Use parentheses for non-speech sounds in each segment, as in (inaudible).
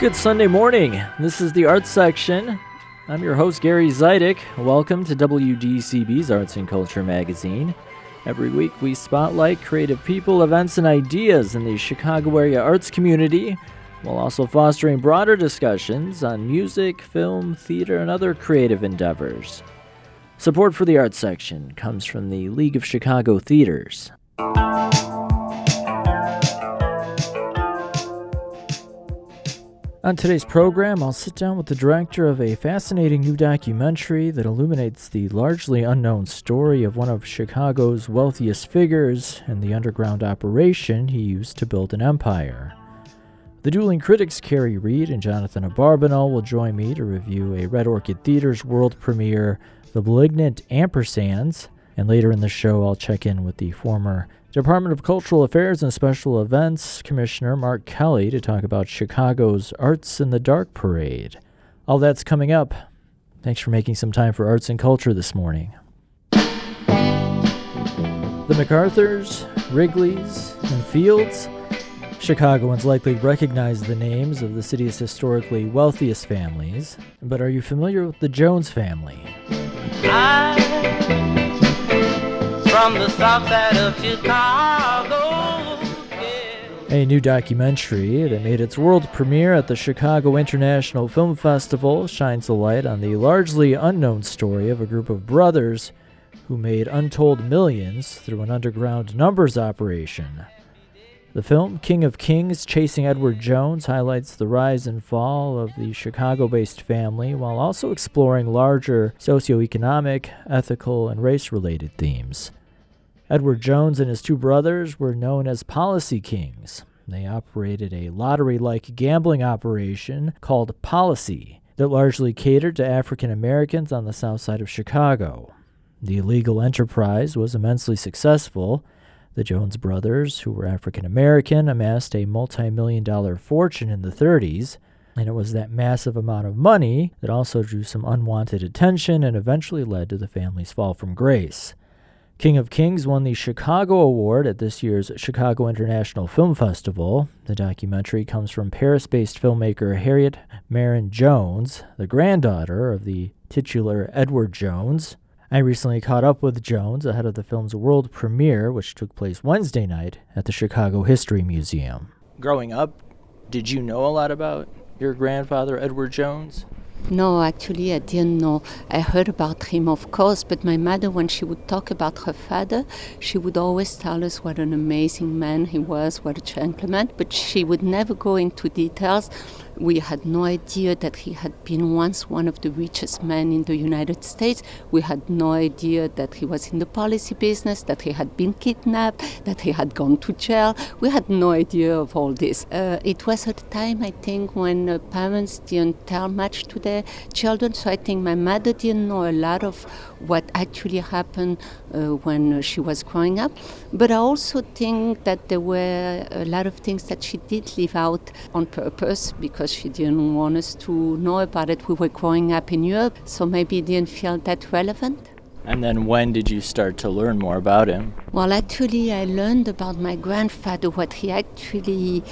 Good Sunday morning. This is the Arts Section. I'm your host, Gary Zidek. Welcome to WDCB's Arts and Culture magazine. Every week, we spotlight creative people, events, and ideas in the Chicago area arts community, while also fostering broader discussions on music, film, theater, and other creative endeavors. Support for the Arts Section comes from the League of Chicago Theaters. On today's program, I'll sit down with the director of a fascinating new documentary that illuminates the largely unknown story of one of Chicago's wealthiest figures and the underground operation he used to build an empire. The dueling critics Kerry Reid and Jonathan Abarbanel will join me to review a Red Orchid Theater's world premiere, The Malignant Ampersands, and later in the show, I'll check in with the former Department of Cultural Affairs and Special Events Commissioner Mark Kelly to talk about Chicago's Arts in the Dark Parade. All that's coming up. Thanks for making some time for arts and culture this morning. The MacArthurs, Wrigleys, and Fields. Chicagoans likely recognize the names of the city's historically wealthiest families, but are you familiar with the Jones family? I from the south side of Chicago. A new documentary that made its world premiere at the Chicago International Film Festival shines a light on the largely unknown story of a group of brothers who made untold millions through an underground numbers operation. The film, King of Kings Chasing Edward Jones, highlights the rise and fall of the Chicago based family while also exploring larger socioeconomic, ethical, and race related themes. Edward Jones and his two brothers were known as Policy Kings. They operated a lottery like gambling operation called Policy that largely catered to African Americans on the south side of Chicago. The illegal enterprise was immensely successful. The Jones brothers, who were African American, amassed a multi million dollar fortune in the 30s, and it was that massive amount of money that also drew some unwanted attention and eventually led to the family's fall from grace. King of Kings won the Chicago Award at this year's Chicago International Film Festival. The documentary comes from Paris based filmmaker Harriet Marin Jones, the granddaughter of the titular Edward Jones. I recently caught up with Jones ahead of the film's world premiere, which took place Wednesday night at the Chicago History Museum. Growing up, did you know a lot about your grandfather, Edward Jones? No, actually, I didn't know. I heard about him, of course, but my mother, when she would talk about her father, she would always tell us what an amazing man he was, what a gentleman, but she would never go into details we had no idea that he had been once one of the richest men in the United States. We had no idea that he was in the policy business, that he had been kidnapped, that he had gone to jail. We had no idea of all this. Uh, it was a time, I think, when uh, parents didn't tell much to their children. So I think my mother didn't know a lot of what actually happened uh, when she was growing up. But I also think that there were a lot of things that she did leave out on purpose because she didn't want us to know about it. We were growing up in Europe, so maybe it didn't feel that relevant. And then when did you start to learn more about him? Well, actually, I learned about my grandfather, what he actually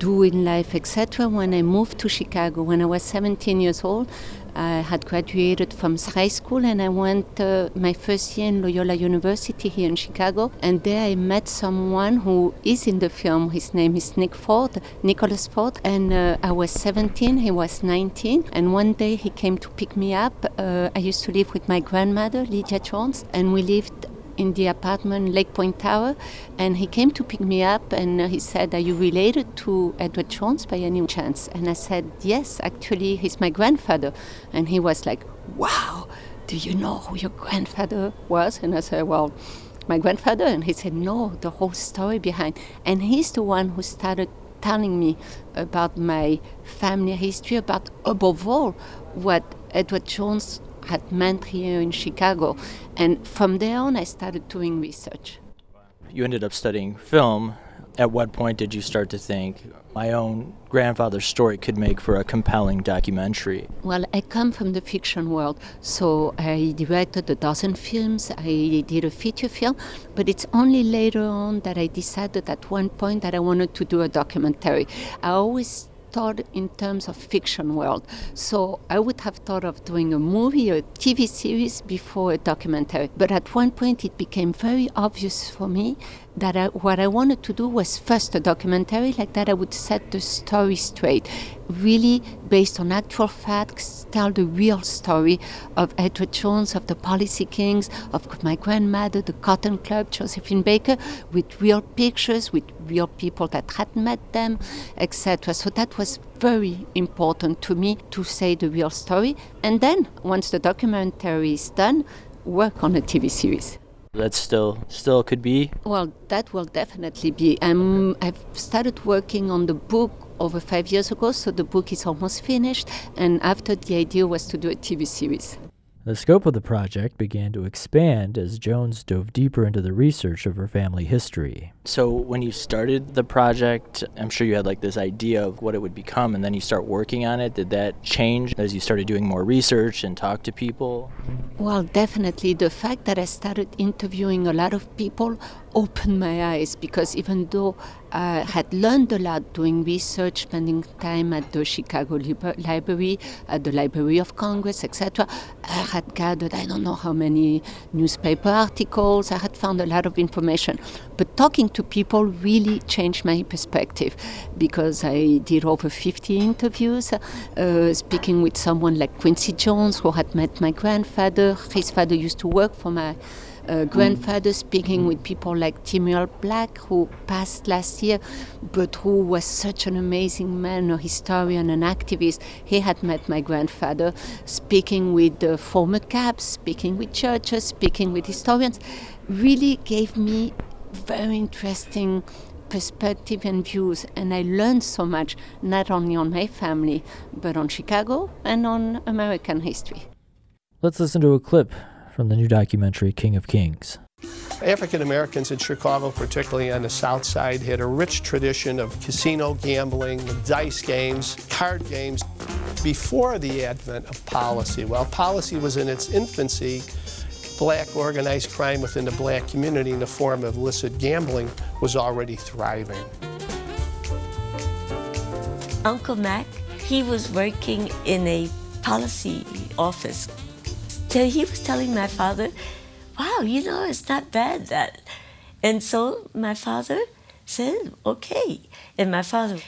do in life, etc. When I moved to Chicago when I was 17 years old, I had graduated from high school and I went uh, my first year in Loyola University here in Chicago. And there I met someone who is in the film. His name is Nick Ford, Nicholas Ford. And uh, I was 17, he was 19. And one day he came to pick me up. Uh, I used to live with my grandmother, Lydia Jones, and we lived in the apartment Lake Point Tower, and he came to pick me up and uh, he said, "Are you related to Edward Jones by any chance?" And I said, "Yes, actually, he's my grandfather." And he was like, "Wow, do you know who your grandfather was?" And I said, "Well." My grandfather, and he said, No, the whole story behind. And he's the one who started telling me about my family history, about above all what Edward Jones had meant here in Chicago. And from there on, I started doing research. You ended up studying film. At what point did you start to think my own grandfather's story could make for a compelling documentary? Well, I come from the fiction world, so I directed a dozen films, I did a feature film, but it's only later on that I decided at one point that I wanted to do a documentary. I always thought in terms of fiction world. So I would have thought of doing a movie or a TV series before a documentary. But at one point, it became very obvious for me that I, what I wanted to do was first a documentary like that. I would set the story straight, really based on actual facts, tell the real story of Edward Jones, of the Policy Kings, of my grandmother, the Cotton Club, Josephine Baker, with real pictures, with real people that had met them, etc. So that was very important to me to say the real story. And then, once the documentary is done, work on a TV series. That still still could be. Well, that will definitely be. Um, I've started working on the book over five years ago, so the book is almost finished. And after the idea was to do a TV series. The scope of the project began to expand as Jones dove deeper into the research of her family history. So, when you started the project, I'm sure you had like this idea of what it would become, and then you start working on it. Did that change as you started doing more research and talk to people? Well, definitely. The fact that I started interviewing a lot of people opened my eyes because even though I had learned a lot doing research, spending time at the Chicago Library, at the Library of Congress, etc., I had gathered I don't know how many newspaper articles, I had found a lot of information. But talking to people really changed my perspective because I did over 50 interviews, uh, speaking with someone like Quincy Jones, who had met my grandfather. His father used to work for my uh, grandfather speaking with people like Timuel Black, who passed last year, but who was such an amazing man, a historian, an activist. He had met my grandfather, speaking with former CAPs, speaking with churches, speaking with historians, really gave me very interesting perspective and views and I learned so much not only on my family but on Chicago and on American history. Let's listen to a clip from the new documentary King of Kings. African Americans in Chicago, particularly on the South Side, had a rich tradition of casino gambling, dice games, card games. Before the advent of policy, while policy was in its infancy, black organized crime within the black community in the form of illicit gambling was already thriving. Uncle Mac, he was working in a policy office so he was telling my father, wow, you know, it's not bad that. And so my father said, okay. And my father,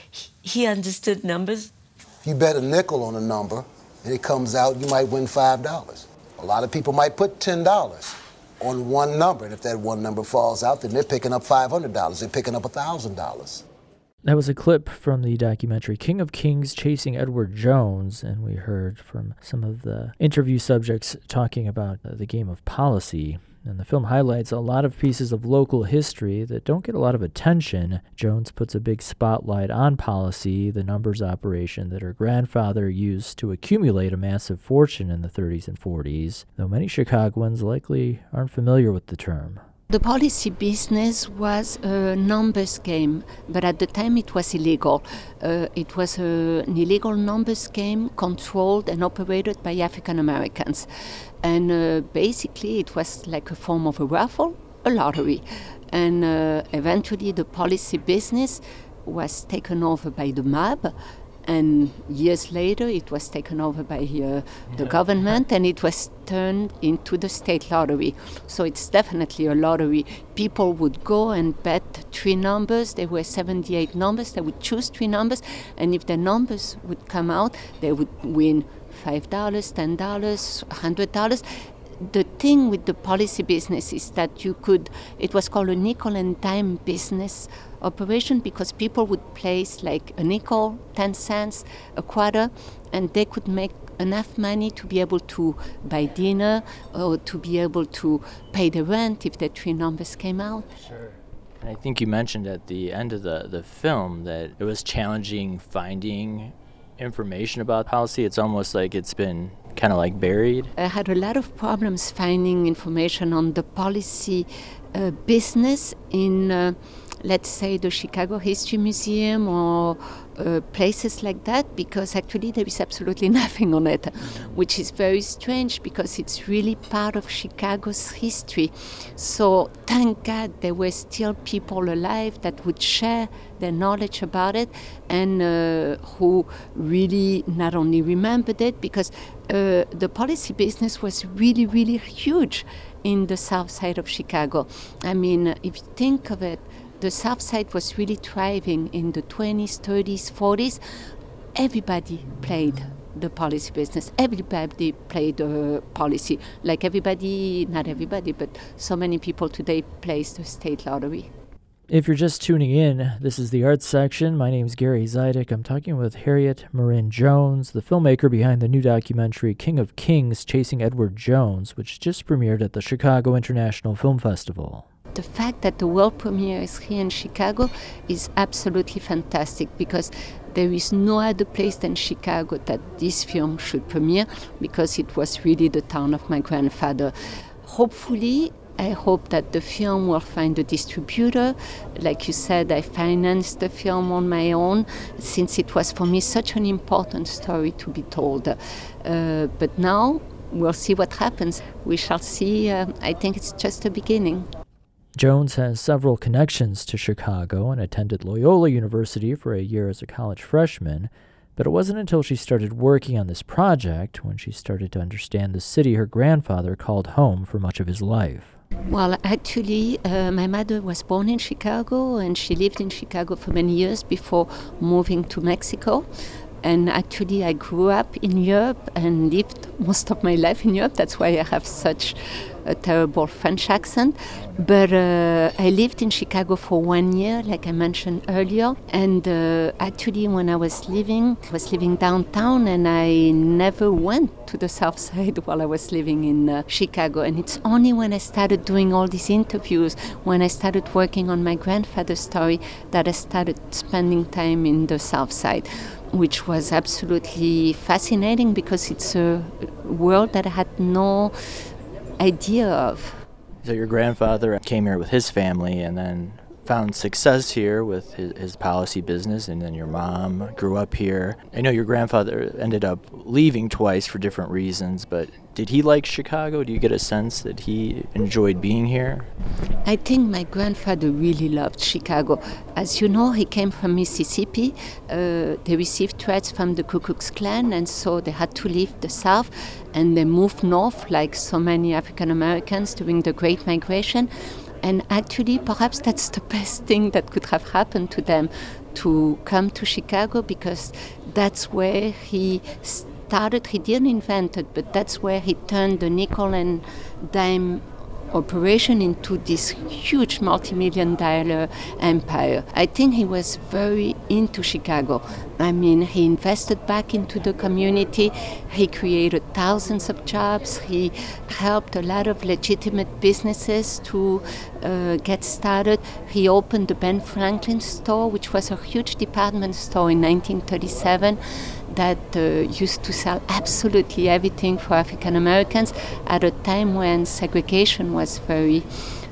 he understood numbers. If you bet a nickel on a number and it comes out, you might win $5. A lot of people might put $10 on one number. And if that one number falls out, then they're picking up $500. They're picking up $1,000. That was a clip from the documentary King of Kings Chasing Edward Jones, and we heard from some of the interview subjects talking about uh, the game of policy. And the film highlights a lot of pieces of local history that don't get a lot of attention. Jones puts a big spotlight on policy, the numbers operation that her grandfather used to accumulate a massive fortune in the 30s and 40s, though many Chicagoans likely aren't familiar with the term. The policy business was a numbers game, but at the time it was illegal. Uh, it was a, an illegal numbers game controlled and operated by African Americans. And uh, basically, it was like a form of a raffle, a lottery. And uh, eventually, the policy business was taken over by the mob and years later it was taken over by uh, the government and it was turned into the state lottery. So it's definitely a lottery. People would go and bet three numbers. There were 78 numbers. They would choose three numbers. And if the numbers would come out they would win five dollars ten dollars hundred dollars. The thing with the policy business is that you could it was called a nickel and dime business operation because people would place like a nickel, 10 cents, a quarter, and they could make enough money to be able to buy dinner or to be able to pay the rent if the three numbers came out. Sure. I think you mentioned at the end of the, the film that it was challenging finding information about policy. It's almost like it's been kind of like buried? I had a lot of problems finding information on the policy uh, business in, uh, let's say, the Chicago History Museum or uh, places like that because actually there is absolutely (laughs) nothing on it, which is very strange because it's really part of Chicago's history. So thank God there were still people alive that would share their knowledge about it and uh, who really not only remembered it because uh, the policy business was really, really huge in the south side of Chicago. I mean, if you think of it, the South Side was really thriving in the 20s, 30s, 40s. Everybody played the policy business. Everybody played the policy. Like everybody, not everybody, but so many people today plays the state lottery. If you're just tuning in, this is the arts section. My name is Gary Zidek. I'm talking with Harriet Marin Jones, the filmmaker behind the new documentary King of Kings Chasing Edward Jones, which just premiered at the Chicago International Film Festival the fact that the world premiere is here in Chicago is absolutely fantastic because there is no other place than Chicago that this film should premiere because it was really the town of my grandfather. Hopefully, I hope that the film will find a distributor. Like you said, I financed the film on my own since it was for me such an important story to be told. Uh, but now we'll see what happens. We shall see. Uh, I think it's just the beginning. Jones has several connections to Chicago and attended Loyola University for a year as a college freshman, but it wasn't until she started working on this project when she started to understand the city her grandfather called home for much of his life. Well, actually, uh, my mother was born in Chicago and she lived in Chicago for many years before moving to Mexico. And actually, I grew up in Europe and lived most of my life in Europe. That's why I have such a terrible French accent. But uh, I lived in Chicago for one year, like I mentioned earlier. And uh, actually, when I was living, I was living downtown, and I never went to the South (laughs) Side while I was living in uh, Chicago. And it's only when I started doing all these interviews, when I started working on my grandfather's story, that I started spending time in the South Side which was absolutely fascinating because it's a world that I had no idea of. So your grandfather came here with his family and then found success here with his, his, policy business, and then your mom grew up here. I know your grandfather ended up leaving twice for different reasons, but did he like Chicago? Do you get a sense that he enjoyed being here? I think my grandfather really loved Chicago. As you know, he came from Mississippi. Uh, they received threats from the Ku Klux Klan, and so they had to leave the South and they moved north, like so many African Americans during the Great Migration. And actually, perhaps that's the best thing that could have happened to them to come to Chicago because that's where he started. He didn't invent it, but that's where he turned the nickel and dime operation into this huge multi-million dollar empire. I think he was very into Chicago. I mean, he invested back into the community. He created thousands of jobs. He helped a lot of legitimate businesses to uh, get started. He opened the Ben Franklin store, which was a huge department store in 1937 that uh, used to sell absolutely everything for African Americans at a time when segregation was very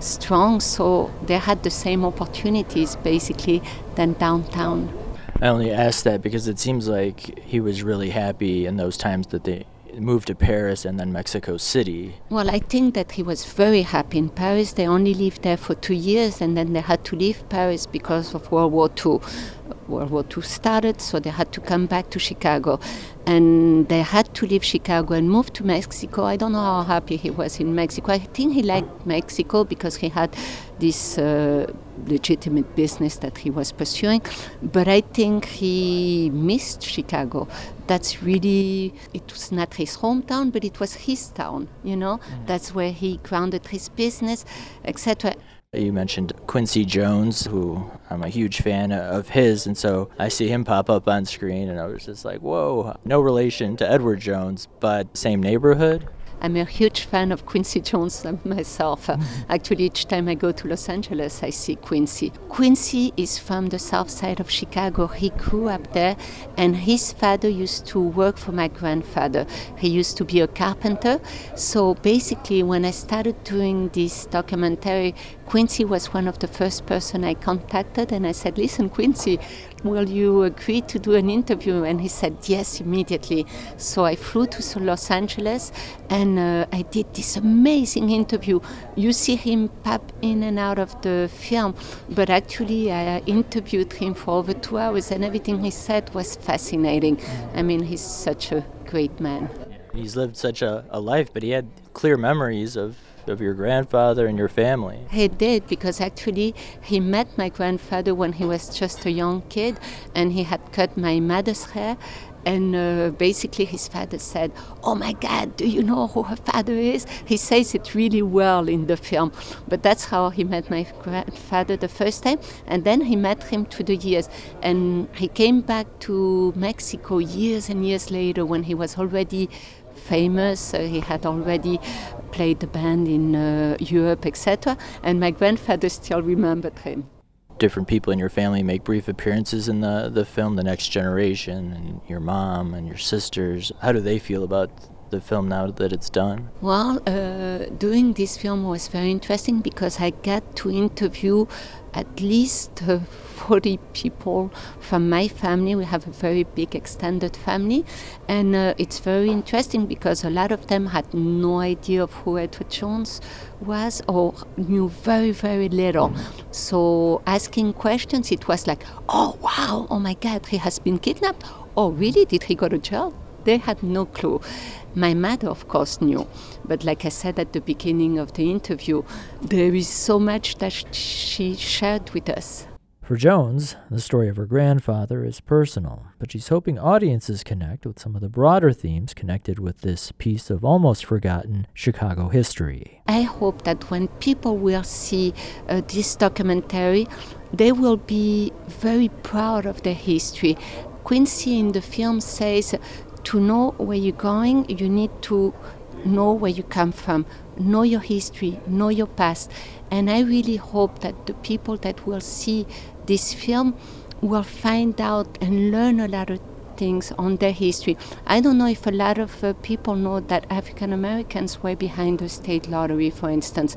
strong, so they had the same opportunities basically than downtown. I only asked that because it seems like he was really happy in those times that they moved to Paris and then Mexico City. Well, I think that he was very happy in Paris. They only lived there for two years and then they had to leave Paris because of World War II. World War II started, so they had to come back to Chicago. And they had to leave Chicago and move to Mexico. I don't know how happy he was in Mexico. I think he liked Mexico because he had this uh, legitimate business that he was pursuing. But I think he missed Chicago. That's really, it was not his hometown, but it was his town, you know? Mm. That's where he grounded his business, etc. You mentioned Quincy Jones, who I'm a huge fan of his, and so I see him pop up on screen, and I was just like, whoa, no relation to Edward Jones, but same neighborhood? I'm a huge fan of Quincy Jones (laughs) myself. Mm-hmm. Actually, each time I go to Los Angeles, I see Quincy. Quincy is from the south side of Chicago. He grew up there, and his father used to work for my grandfather. He used to be a carpenter. So basically, when I started doing this documentary, Quincy was one of the first person I contacted, and I said, "Listen, Quincy, will you agree to do an interview?" And he said yes immediately. So I flew to Los Angeles, and uh, I did this amazing interview. You see him pop in and out of the film, but actually I interviewed him for over two hours, and everything he said was fascinating. I mean, he's such a great man. He's lived such a, a life, but he had clear memories of of your grandfather and your family. He did because actually he met my grandfather when he was just a young kid and he had cut my mother's hair and uh, basically his father said oh my god do you know who her father is he says it really well in the film but that's how he met my grandfather the first time and then he met him through the years and he came back to mexico years and years later when he was already famous. Uh, he had already played the band in uh, Europe, etc. And my grandfather still remembered him. Different people in your family make brief appearances in the, the film, The Next Generation, and your mom and your sisters. How do they feel about the film now that it's done? Well, uh, doing this film was very interesting because I got to interview at least uh, (laughs) 40 people from my family. We have a very big extended family, and uh, it's very interesting because a lot of them had no idea of who Edward Jones was or knew very, very little. So asking questions, it was like, oh wow, oh my God, he has been kidnapped. Oh really? Did he go to jail? They had no clue. My mother, of course, knew. But like I said at the beginning of the interview, there is so much that she shared with us. For Jones, the story of her grandfather is personal, but she's hoping audiences connect with some of the broader themes connected with this piece of almost forgotten Chicago history. I hope that when people will see uh, this documentary, they will be very proud of their history. Quincy in the film says to know where you're going, you need to know where you come from, know your history, know your past. And I really hope that the people that will see this film will find out and learn a lot of things on their history. I don't know if a lot of uh, people know that African Americans were behind the state lottery, for instance.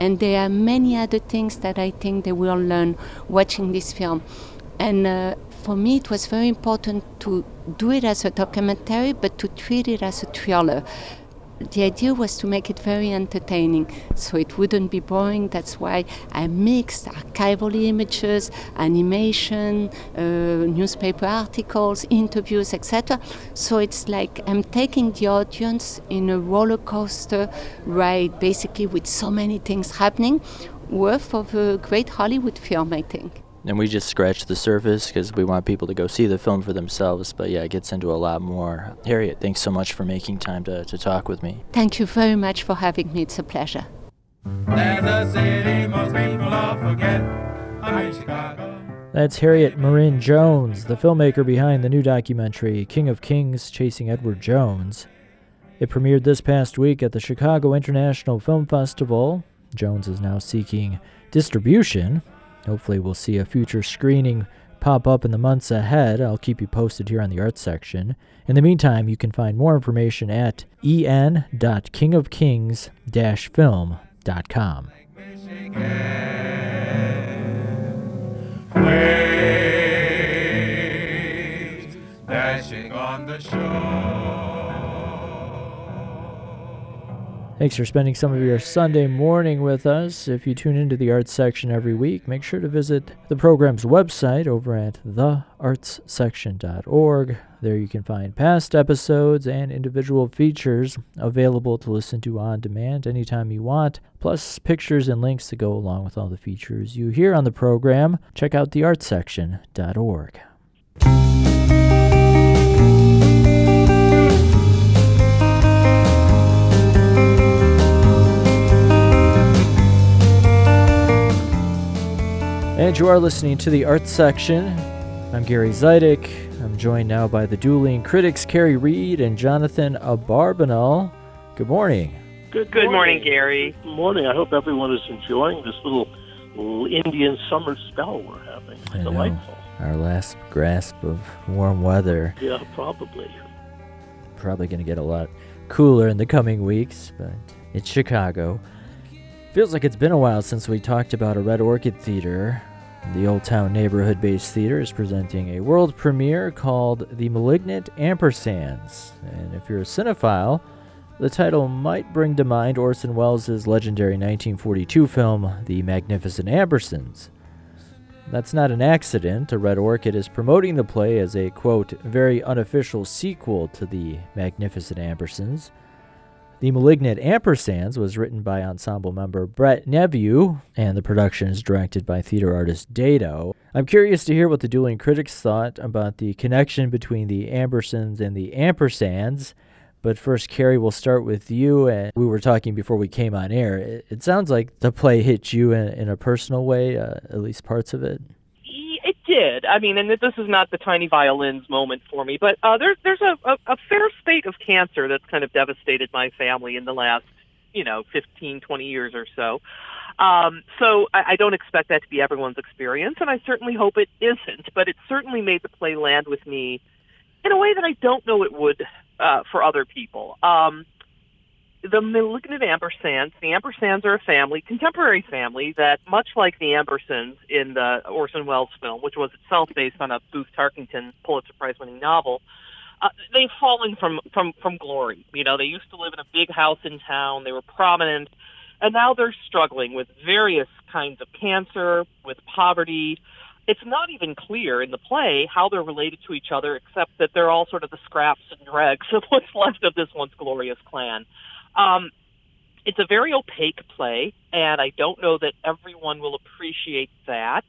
And there are many other things that I think they will learn watching this film. And uh, for me, it was very important to do it as a documentary, but to treat it as a thriller. The idea was to make it very entertaining, so it wouldn't be boring. That's why I mixed archival images, animation, uh, newspaper articles, interviews, etc. So it's like I'm taking the audience in a roller coaster ride, basically with so many things happening, worth of a great Hollywood film, I think and we just scratched the surface because we want people to go see the film for themselves. But yeah, it gets into a lot more. Harriet, thanks so much for making time to, to talk with me. Thank you very much for having me. It's a pleasure. That's Harriet Marin Jones, the filmmaker behind the new documentary King of Kings Chasing Edward Jones. It premiered this past week at the Chicago International Film Festival. Jones is now seeking distribution Hopefully, we'll see a future screening pop up in the months ahead. I'll keep you posted here on the art section. In the meantime, you can find more information at en.kingofkings-film.com. Waves dashing on the shore. Thanks for spending some of your Sunday morning with us. If you tune into the arts section every week, make sure to visit the program's website over at theartssection.org. There you can find past episodes and individual features available to listen to on demand anytime you want, plus pictures and links to go along with all the features you hear on the program. Check out theartssection.org. And you are listening to the Arts Section. I'm Gary Zidek. I'm joined now by the dueling critics Kerry Reid and Jonathan Abarbanel. Good morning. Good, Good morning, morning, Gary. Good morning. I hope everyone is enjoying this little, little Indian summer spell we're having. I know. Delightful. Our last grasp of warm weather. Yeah, probably. Probably going to get a lot cooler in the coming weeks, but it's Chicago. Feels like it's been a while since we talked about a Red Orchid Theater. The Old Town neighborhood based theater is presenting a world premiere called The Malignant Ampersands. And if you're a cinephile, the title might bring to mind Orson Welles' legendary 1942 film, The Magnificent Ambersons. That's not an accident. A Red Orchid is promoting the play as a, quote, very unofficial sequel to The Magnificent Ambersons. The Malignant Ampersands was written by ensemble member Brett Neveu, and the production is directed by theater artist Dado. I'm curious to hear what the dueling critics thought about the connection between the Ambersons and the Ampersands. But first, Kerry, we'll start with you. And we were talking before we came on air. It, it sounds like the play hit you in, in a personal way, uh, at least parts of it. Did. I mean, and this is not the tiny violins moment for me, but uh, there's there's a, a, a fair spate of cancer that's kind of devastated my family in the last, you know, 15, 20 years or so. Um, so I, I don't expect that to be everyone's experience, and I certainly hope it isn't. But it certainly made the play land with me in a way that I don't know it would uh, for other people. Um, the malignant ampersands. The ampersands are a family, contemporary family that, much like the Ambersons in the Orson Welles film, which was itself based on a Booth Tarkington Pulitzer Prize-winning novel, uh, they've fallen from from from glory. You know, they used to live in a big house in town. They were prominent, and now they're struggling with various kinds of cancer, with poverty. It's not even clear in the play how they're related to each other, except that they're all sort of the scraps and dregs (laughs) of what's left of this once glorious clan. Um, it's a very opaque play, and I don't know that everyone will appreciate that.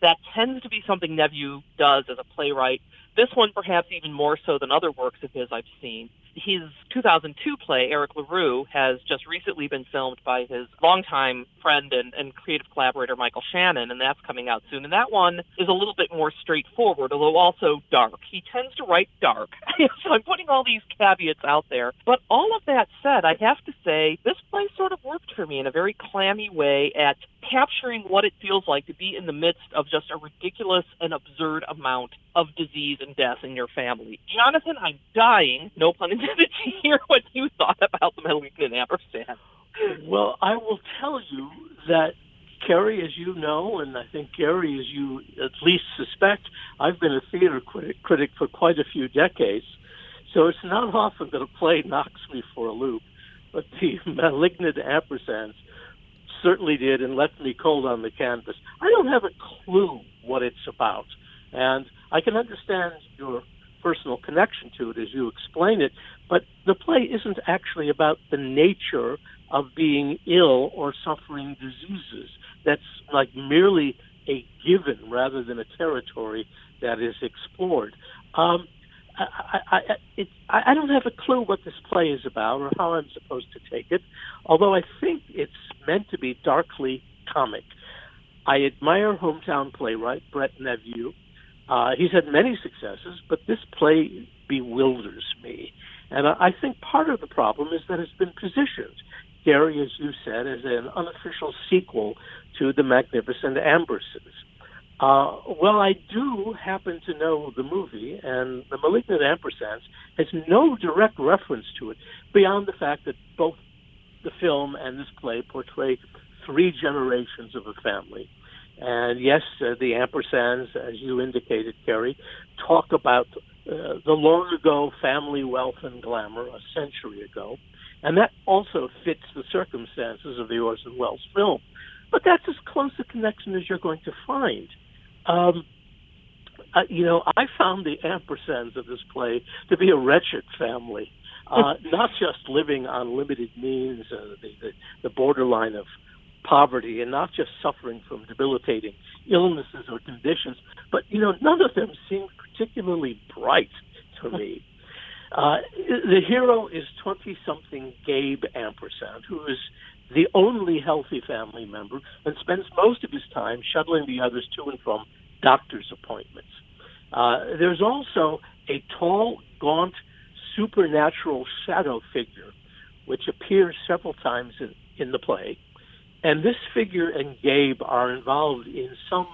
That tends to be something Neveu does as a playwright. This one, perhaps even more so than other works of his I've seen. His 2002 play, Eric LaRue, has just recently been filmed by his longtime friend and, and creative collaborator, Michael Shannon, and that's coming out soon. And that one is a little bit more straightforward, although also dark. He tends to write dark. (laughs) so I'm putting all these caveats out there. But all of that said, I have to say, this play sort of worked for me in a very clammy way at capturing what it feels like to be in the midst of just a ridiculous and absurd amount of disease and death in your family. Jonathan, I'm dying, no pun intended, (laughs) to hear what you thought about the malignant ampersand. Well, I will tell you that Kerry, as you know, and I think Gary, as you at least suspect, I've been a theater critic, critic for quite a few decades. So it's not (laughs) often that a play knocks me for a loop. But the (laughs) Malignant Ampersands certainly did and left me cold on the canvas. I don't have a clue what it's about. And I can understand your personal connection to it as you explain it, but the play isn't actually about the nature of being ill or suffering diseases. That's like merely a given rather than a territory that is explored. Um, I, I, it, I don't have a clue what this play is about or how I'm supposed to take it, although I think it's meant to be darkly comic. I admire hometown playwright Brett Neveu. Uh, he's had many successes, but this play bewilders me. And I, think part of the problem is that it's been positioned, Gary, as you said, as an unofficial sequel to The Magnificent Ambersons. Uh, well, I do happen to know the movie, and The Malignant Ampersands has no direct reference to it beyond the fact that both the film and this play portray three generations of a family. And yes, uh, the ampersands, as you indicated, Kerry, talk about uh, the long ago family wealth and glamour a century ago. And that also fits the circumstances of the Orson Welles film. But that's as close a connection as you're going to find. Um, uh, you know, I found the ampersands of this play to be a wretched family, uh, (laughs) not just living on limited means, uh, the, the, the borderline of poverty, and not just suffering from debilitating illnesses or conditions, but you know, none of them seemed particularly bright to me. (laughs) Uh, the hero is 20 something Gabe Ampersand, who is the only healthy family member and spends most of his time shuttling the others to and from doctor's appointments. Uh, there's also a tall, gaunt, supernatural shadow figure which appears several times in, in the play. And this figure and Gabe are involved in some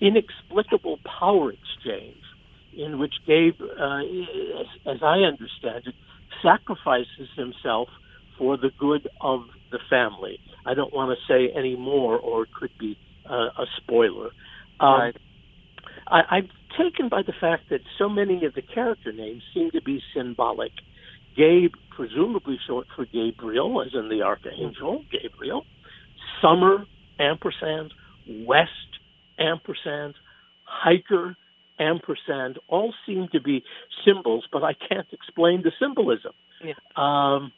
inexplicable power exchange in which Gabe, uh, as, as I understand it, sacrifices himself for the good of the family. I don't want to say any more, or it could be uh, a spoiler. Um, right. I, I'm taken by the fact that so many of the character names seem to be symbolic. Gabe, presumably short for Gabriel, as in the archangel, Gabriel. Summer, ampersand. West, ampersand. Hiker, ampersand. All seem to be symbols, but I can't explain the symbolism. Yeah. Um,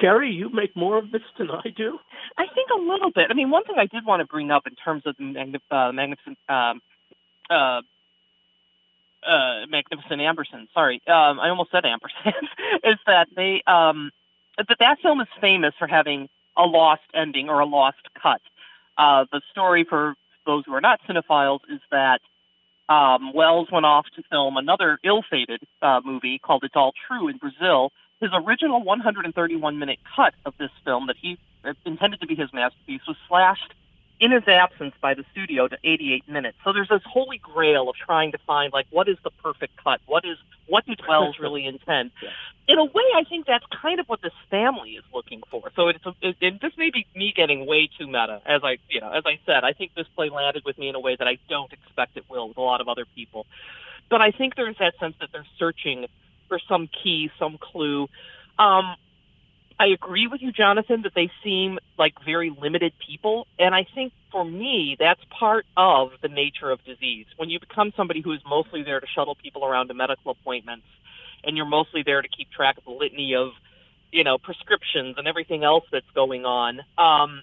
Kerry, you make more of this than I do. I think a little bit. I mean, one thing I did want to bring up in terms of the magnif- uh, magnificent, um, uh, uh, magnificent Ampersand. Sorry, um, I almost said ampersand. (laughs) is that they um, that that film is famous for having a lost ending or a lost cut. Uh, the story for those who are not cinephiles is that um, Welles went off to film another ill-fated uh, movie called It's All True in Brazil his original 131 minute cut of this film that he intended to be his masterpiece was slashed in his absence by the studio to 88 minutes. So there's this holy grail of trying to find like what is the perfect cut? What is what did Welles (laughs) really intend? Yeah. In a way, I think that's kind of what this family is looking for. So it's a, it, it, this may be me getting way too meta. As I you know, as I said, I think this play landed with me in a way that I don't expect it will with a lot of other people. But I think there's that sense that they're searching for some key, some clue. Um, I agree with you, Jonathan, that they seem like very limited people. And I think for me, that's part of the nature of disease. When you become somebody who is mostly there to shuttle people around to medical appointments, and you're mostly there to keep track of the litany of, you know, prescriptions and everything else that's going on, um,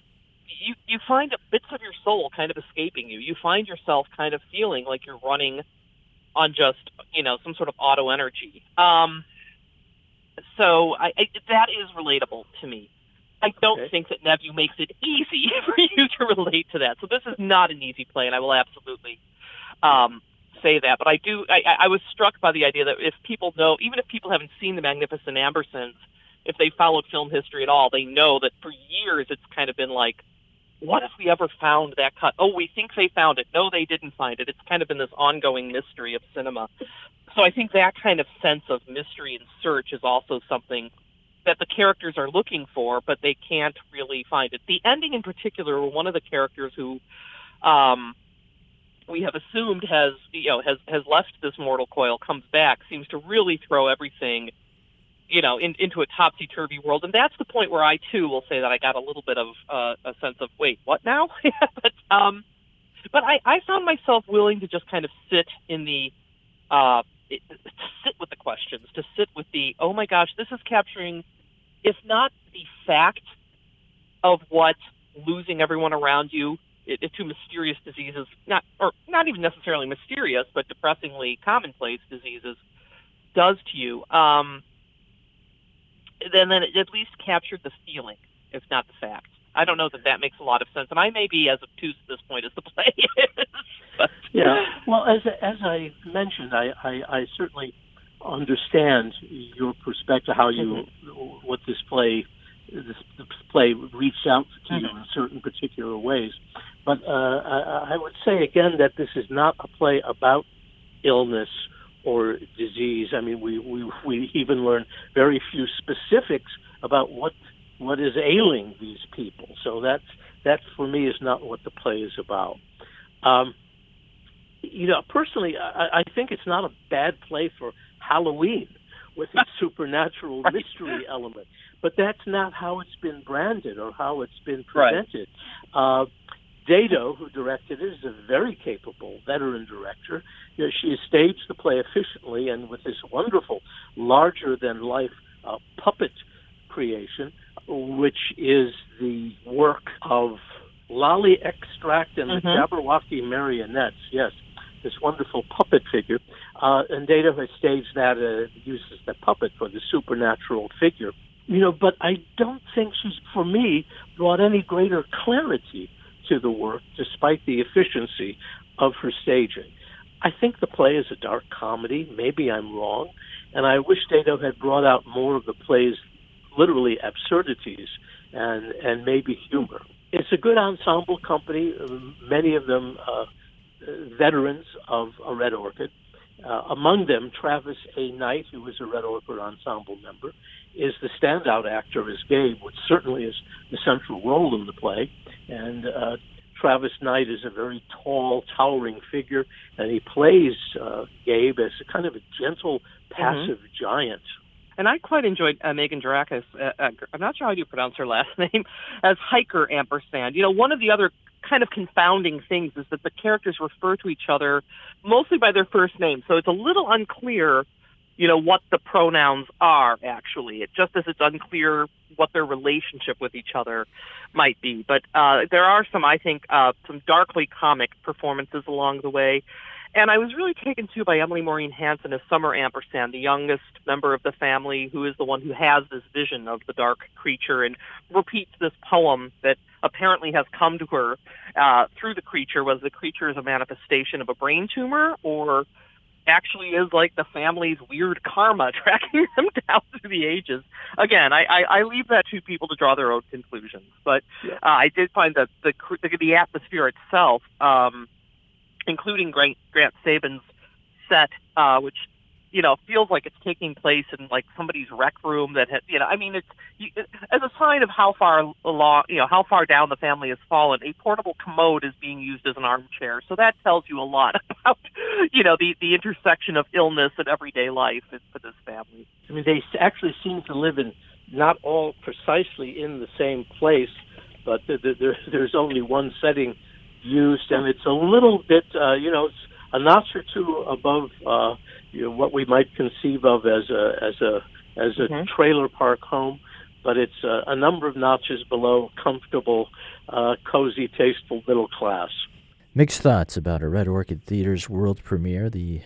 you, you find bits of your soul kind of escaping you. You find yourself kind of feeling like you're running on just you know some sort of auto energy. Um, so I, I, that is relatable to me. I don't okay. think that Neveu makes it easy (laughs) for you to relate to that. So this is not an easy play, and I will absolutely um, say that. But I do. I, I was struck by the idea that if people know, even if people haven't seen the Magnificent Ambersons, if they followed film history at all, they know that for years it's kind of been like what if we ever found that cut? Oh, we think they found it. No, they didn't find it. It's kind of been this ongoing mystery of cinema. So I think that kind of sense of mystery and search is also something that the characters are looking for, but they can't really find it. The ending, in particular, one of the characters who um, we have assumed has you know has has left this mortal coil comes back seems to really throw everything you know, in, into a topsy turvy world. And that's the point where I too will say that I got a little bit of uh, a sense of, wait, what now? (laughs) but um, but I, I found myself willing to just kind of sit in the uh, to sit with the questions, to sit with the, oh my gosh, this is capturing, if not the fact of what losing everyone around you it, it, to mysterious diseases, not or not even necessarily mysterious, but depressingly commonplace diseases, does to you. Um, then then it at least captured the feeling, if not the fact. I don't know that that makes a lot of sense, and I may be as obtuse at this point as the play (laughs) is. but. Yeah, well, as as I mentioned, I, I, I certainly understand your perspective, how you mm-hmm. what this play this, this play reached out to mm-hmm. you in certain particular ways. But uh, I, I would say again that this is not a play about illness or disease. I mean, we, we, we even learn very few specifics about what what is ailing these people. So that's that for me is not what the play is about. Um, you know, personally, I, I think it's not a bad play for Halloween with its (laughs) supernatural right. mystery element. But that's not how it's been branded or how it's been presented. Right. Uh, Dado, who directed it, is a very capable veteran director. You know, she has staged the play efficiently and with this wonderful, larger than life uh, puppet creation, which is the work of Lolly Extract and mm-hmm. the Jabberwocky marionettes. Yes, this wonderful puppet figure. Uh, and Dado has staged that, uh, uses the puppet for the supernatural figure. You know, but I don't think she's, for me, brought any greater clarity to the work despite the efficiency of her staging. I think the play is a dark comedy. Maybe I'm wrong. And I wish Dado had brought out more of the play's literally absurdities and and maybe humor. It's a good ensemble company. Many of them uh, veterans of a Red Orchid. Uh, among them, Travis A. Knight, who was a Red Orchid ensemble member, is the standout actor as Gabe, which certainly is the central role in the play. And uh, Travis Knight is a very tall, towering figure, and he plays uh, Gabe as a kind of a gentle, passive mm-hmm. giant. And I quite enjoyed uh, Megan Drakis. Uh, uh, I'm not sure how you pronounce her last (laughs) name, as Hiker ampersand. You know, one of the other kind of confounding things is that the characters refer to each other mostly by their first name, so it's a little unclear you know, what the pronouns are actually. It just as it's unclear what their relationship with each other might be. But uh, there are some, I think, uh, some darkly comic performances along the way. And I was really taken to by Emily Maureen Hanson as Summer Ampersand, the youngest member of the family, who is the one who has this vision of the dark creature and repeats this poem that apparently has come to her uh, through the creature. Was the creature is a manifestation of a brain tumor, or actually is like the family's weird karma (laughs) tracking them down through the ages. Again, I, I, I leave that to people to draw their own conclusions, but yeah. uh, I did find that the the, the atmosphere itself, um, including Grant, Grant Sabin's set, uh, which you know, feels like it's taking place in like somebody's rec room that has, you know, I mean, it's you, as a sign of how far along, you know, how far down the family has fallen. A portable commode is being used as an armchair, so that tells you a lot (laughs) about, you know, the the intersection of illness and everyday life for this family. I mean, they actually seem to live in not all precisely in the same place, but the, the, there, there's only one setting used, and it's a little bit, uh, you know, it's a notch or two above. Uh, you know, what we might conceive of as a as a as a mm-hmm. trailer park home, but it's a, a, number of notches below comfortable, uh, cozy, tasteful middle class. Mixed thoughts about a Red Orchid Theater's world premiere, the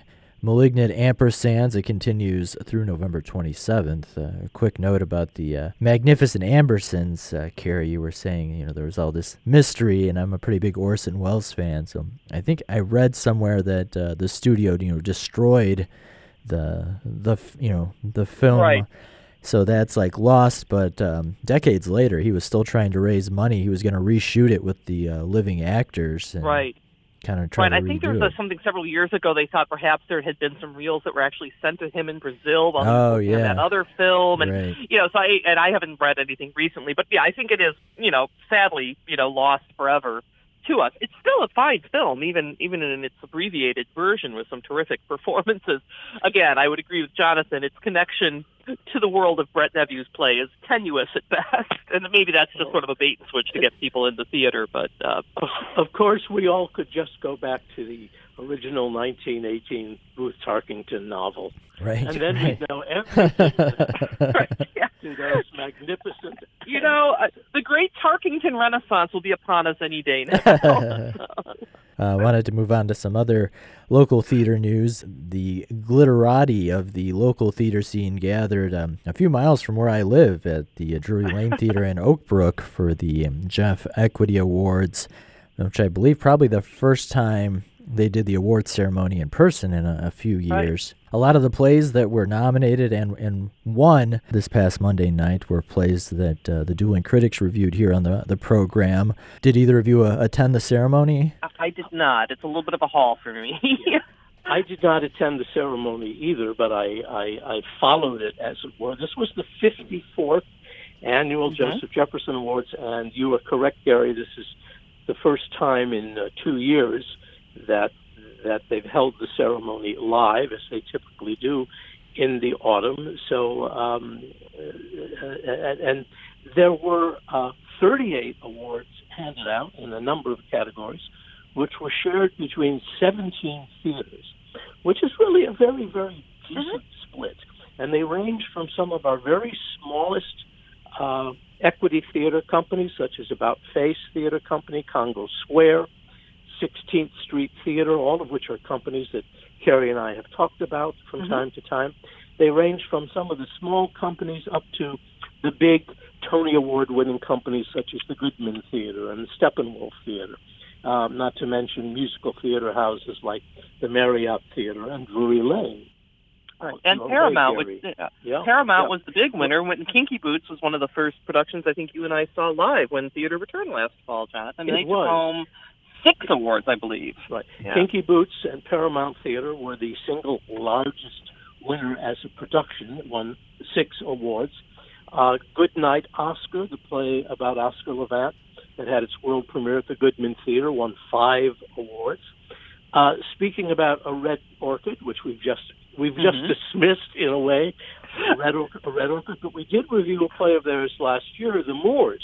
Malignant Ampersands. It continues through November 27th. Uh, a quick note about the uh, Magnificent Ambersons, uh, Kerry. You were saying, you know, there was all this mystery, and I'm a pretty big Orson Welles fan, so I think I read somewhere that uh, the studio, you know, destroyed the the you know the film. Right. So that's like lost, but um, decades later, he was still trying to raise money. He was going to reshoot it with the uh, living actors. And, right kind of right. I think there was a, something several years ago. They thought perhaps there had been some reels that were actually sent to him in Brazil while oh, he was yeah. that other film, and right. you know, so I and I haven't read anything recently, but yeah, I think it is you know sadly you know lost forever to us. It's still a fine film, even even in its abbreviated version with some terrific (laughs) performances. Again, I would agree with Jonathan. Its connection to the world of Brett Neveu's play is tenuous at best, (laughs) and maybe that's just sort of a bait and switch to get people in the theater. But uh, of course, we all could just go back to the original 1918 Booth Tarkington novel, right? And then right. we know everything. (laughs) right. yeah. Those magnificent. You know, uh, the great Tarkington Renaissance will be upon us any day now. I (laughs) uh, wanted to move on to some other local theater news. The glitterati of the local theater scene gathered um, a few miles from where I live at the Drury Lane (laughs) Theater in Oak Brook for the um, Jeff Equity Awards, which I believe probably the first time they did the award ceremony in person in a, a few years. Right. A lot of the plays that were nominated and, and won this past Monday night were plays that uh, the Dueling Critics reviewed here on the, the program. Did either of you uh, attend the ceremony? I did not. It's a little bit of a haul for me. I did not attend the ceremony either, but I, I, I followed it as it were. This was the 54th annual mm-hmm. Joseph Jefferson Awards, and you are correct, Gary. This is the first time in uh, two years that that they've held the ceremony live, as they typically do in the autumn. So, um, and, and, there were uh, 38 awards handed out in a number of categories, which were shared between 17 theaters, which is really a very, very decent mm-hmm. split. And they range from some of our very smallest uh, equity theater companies, such as About Face Theater Company, Congo Square, 16th Street Theater, all of which are companies that Kerry and I have talked about from mm-hmm. time to time. They range from some of the small companies up to the big Tony Award winning companies such as the Goodman Theater and the Steppenwolf Theater, um, not to mention musical theater houses like the Marriott Theater and Drury Lane. Right. And Paramount, which, uh, yeah. Paramount yeah. was the big winner. When Kinky Boots was one of the first productions I think you and I saw live when theater returned last fall, Jonathan. It they was. took home six awards, I believe. Right. Yeah. Kinky Boots and Paramount Theater were the single largest winner as a production. It won six awards. Uh, Good Night Oscar, the play about Oscar Levant, that had its world premiere at the Goodman Theater, won five awards. Uh, speaking about a red orchid, which we've just we've mm-hmm. just dismissed in a way, a red, orchid, a red orchid, but we did review a play of theirs last year, The Moors,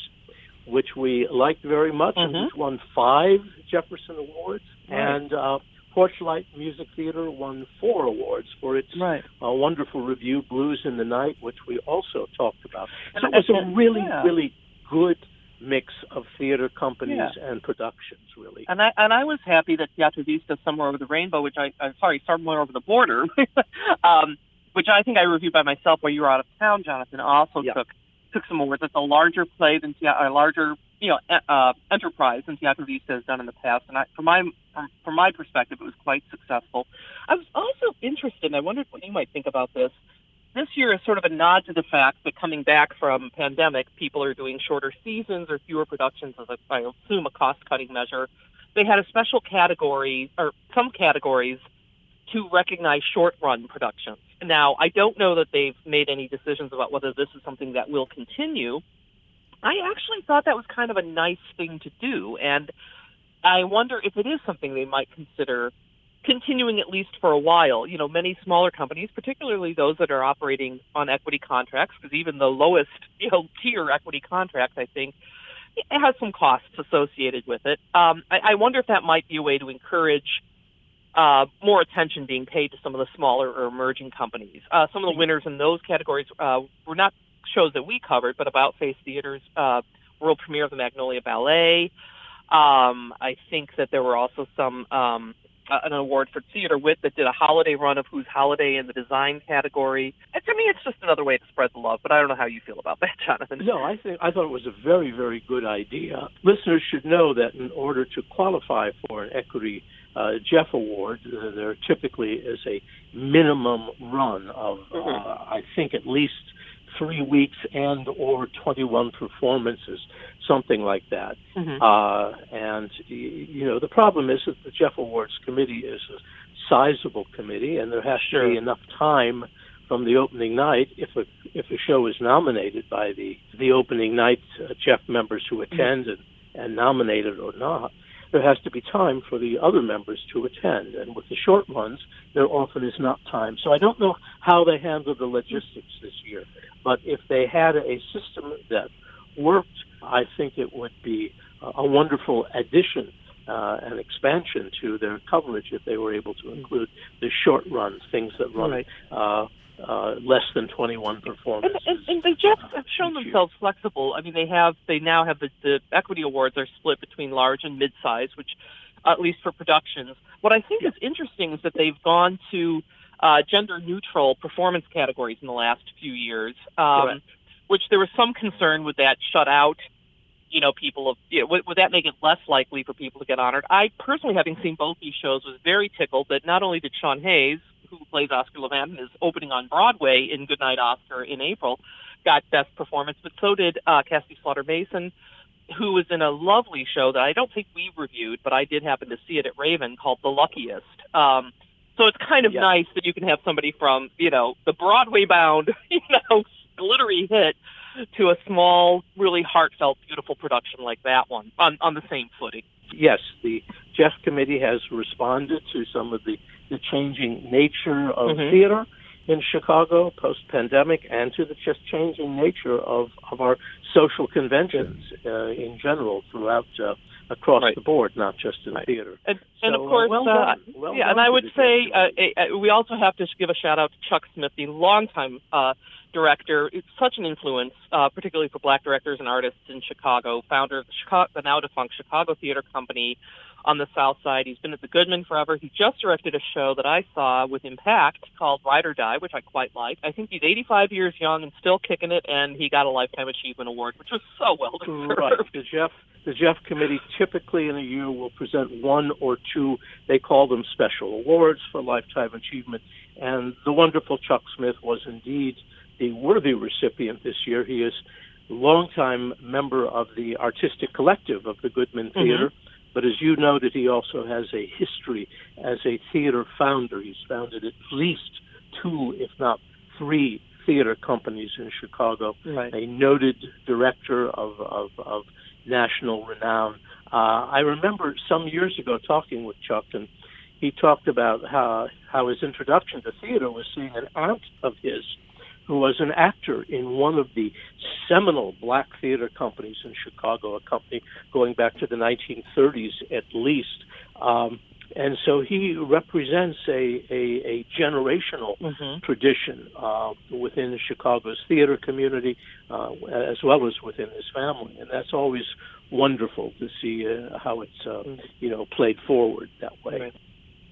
which we liked very much mm-hmm. and which won five Jefferson Awards. Right. And uh, Porchlight Music Theater won four awards for its right. uh, wonderful review, Blues in the Night, which we also talked about. So it was a really, yeah. really good mix of theater companies yeah. and productions, really. And I and I was happy that Teatro Vista Somewhere Over the Rainbow, which I I'm sorry, Somewhere Over the Border, (laughs) um, which I think I reviewed by myself while you were out of town, Jonathan, also yeah. took took some awards. It's a larger play than a larger you know uh, enterprise than Teatro Vista has done in the past, and I, from my from, my perspective, it was quite successful. I was also interested, and I wondered what you might think about this this year is sort of a nod to the fact that coming back from pandemic, people are doing shorter seasons or fewer productions as a, I assume a cost cutting measure. They had a special category or some categories to recognize short run productions. Now, I don't know that they've made any decisions about whether this is something that will continue. I actually thought that was kind of a nice thing to do, and I wonder if it is something they might consider continuing at least for a while. You know, many smaller companies, particularly those that are operating on equity contracts, because even the lowest you know tier equity contract, I think, it has some costs associated with it. Um, I, I wonder if that might be a way to encourage uh, more attention being paid to some of the smaller or emerging companies. Uh, some of the winners in those categories uh, were not shows that we covered, but About Face Theater's uh, world premiere of the Magnolia Ballet. Um, I think that there were also some um, an award for Theater Wit that did a holiday run of Who's Holiday in the design category. And to me, it's just another way to spread the love. But I don't know how you feel about that, (laughs) Jonathan. No, I think I thought it was a very, very good idea. Listeners should know that in order to qualify for an equity uh, Jeff Award, uh, there typically is a minimum run of, uh, mm-hmm. I think, at least three weeks and or 21 performances, something like that. Mm-hmm. Uh, and you know, the problem is that the Jeff Awards committee is a sizable committee, and there has sure. to be enough time from the opening night if a if a show is nominated by the the opening night uh, Jeff members who mm-hmm. attend mm-hmm. and, and nominated or not there has to be time for the other members to attend. And with the short ones, there often is not time. So I don't know how they handle the logistics this year. But if they had a system that worked, I think it would be a wonderful addition uh, and expansion to their coverage if they were able to include the short runs, things that run right. uh, uh, less than 21 performances. And, and, and they just have shown themselves flexible. I mean, they have they now have the, the equity awards are split between large and mid-size, which at least for productions. What I think yeah. is interesting is that they've gone to uh, gender neutral performance categories in the last few years, um, which there was some concern would that shut out. You know, people of you know, would, would that make it less likely for people to get honored? I personally, having seen both these shows, was very tickled that not only did Sean Hayes, who plays Oscar Levant and is opening on Broadway in Goodnight Oscar in April, got Best Performance, but so did uh, Cassidy Slaughter Mason, who was in a lovely show that I don't think we reviewed, but I did happen to see it at Raven called The Luckiest. Um, so it's kind of nice that you can have somebody from, you know, the Broadway bound, (laughs) you know, glittery hit to a small, really heartfelt, beautiful production like that one on, on the same footing. Yes, the Jeff Committee has responded to some of the the changing nature of mm-hmm. theater in Chicago post pandemic and to the just changing nature of, of our social conventions uh, in general throughout uh, across right. the board, not just in right. theater. And, and of course, well uh, well yeah, and I would say uh, we also have to give a shout out to Chuck Smith, the longtime uh, director. It's such an influence, uh, particularly for black directors and artists in Chicago. Founder of the, Chicago, the now defunct Chicago Theater Company on the South Side. He's been at the Goodman forever. He just directed a show that I saw with Impact called Ride or Die, which I quite like. I think he's 85 years young and still kicking it, and he got a Lifetime Achievement Award, which was so well deserved. Right. The Jeff the Jeff Committee typically in a year will present one or two. They call them special awards for lifetime achievement And the wonderful Chuck Smith was indeed the worthy recipient this year. He is a longtime member of the artistic collective of the Goodman mm-hmm. Theater. Mm-hmm. But as you noted, he also has a history as a theater founder. He's founded at least two, if not three, theater companies in Chicago. Right. A noted director of, of, of national renown. Uh, I remember some years ago talking with Chuck, and he talked about how how his introduction to theater was seeing an aunt of his who was an actor in one of the seminal black theater companies in Chicago, a company going back to the 1930s at least. Um, and so he represents a, a, a generational mm-hmm. tradition uh, within Chicago's theater community, uh, as well as within his family, and that's always wonderful to see uh, how it's uh, mm-hmm. you know played forward that way. Right.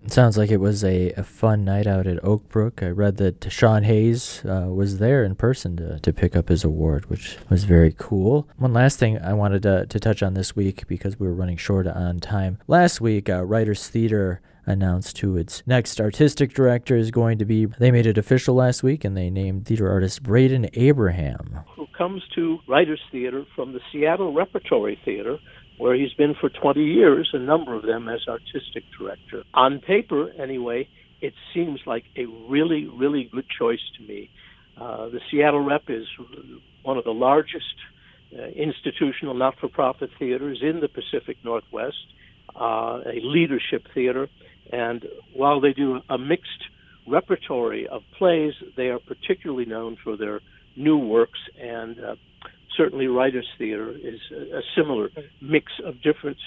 It sounds like it was a, a fun night out at Oakbrook. I read that Sean Hayes uh, was there in person to, to pick up his award, which was very cool. One last thing I wanted to, to touch on this week because we were running short on time. Last week, uh, Writers Theater announced who its next artistic director is going to be. They made it official last week and they named theater artist Braden Abraham. Who comes to Writers Theater from the Seattle Repertory Theater where he's been for 20 years, a number of them as artistic director. On paper, anyway, it seems like a really, really good choice to me. Uh, the Seattle Rep is one of the largest uh, institutional not for profit theaters in the Pacific Northwest, uh, a leadership theater. And while they do a mixed repertory of plays, they are particularly known for their new works and uh, certainly writers' theater is a, similar mix of different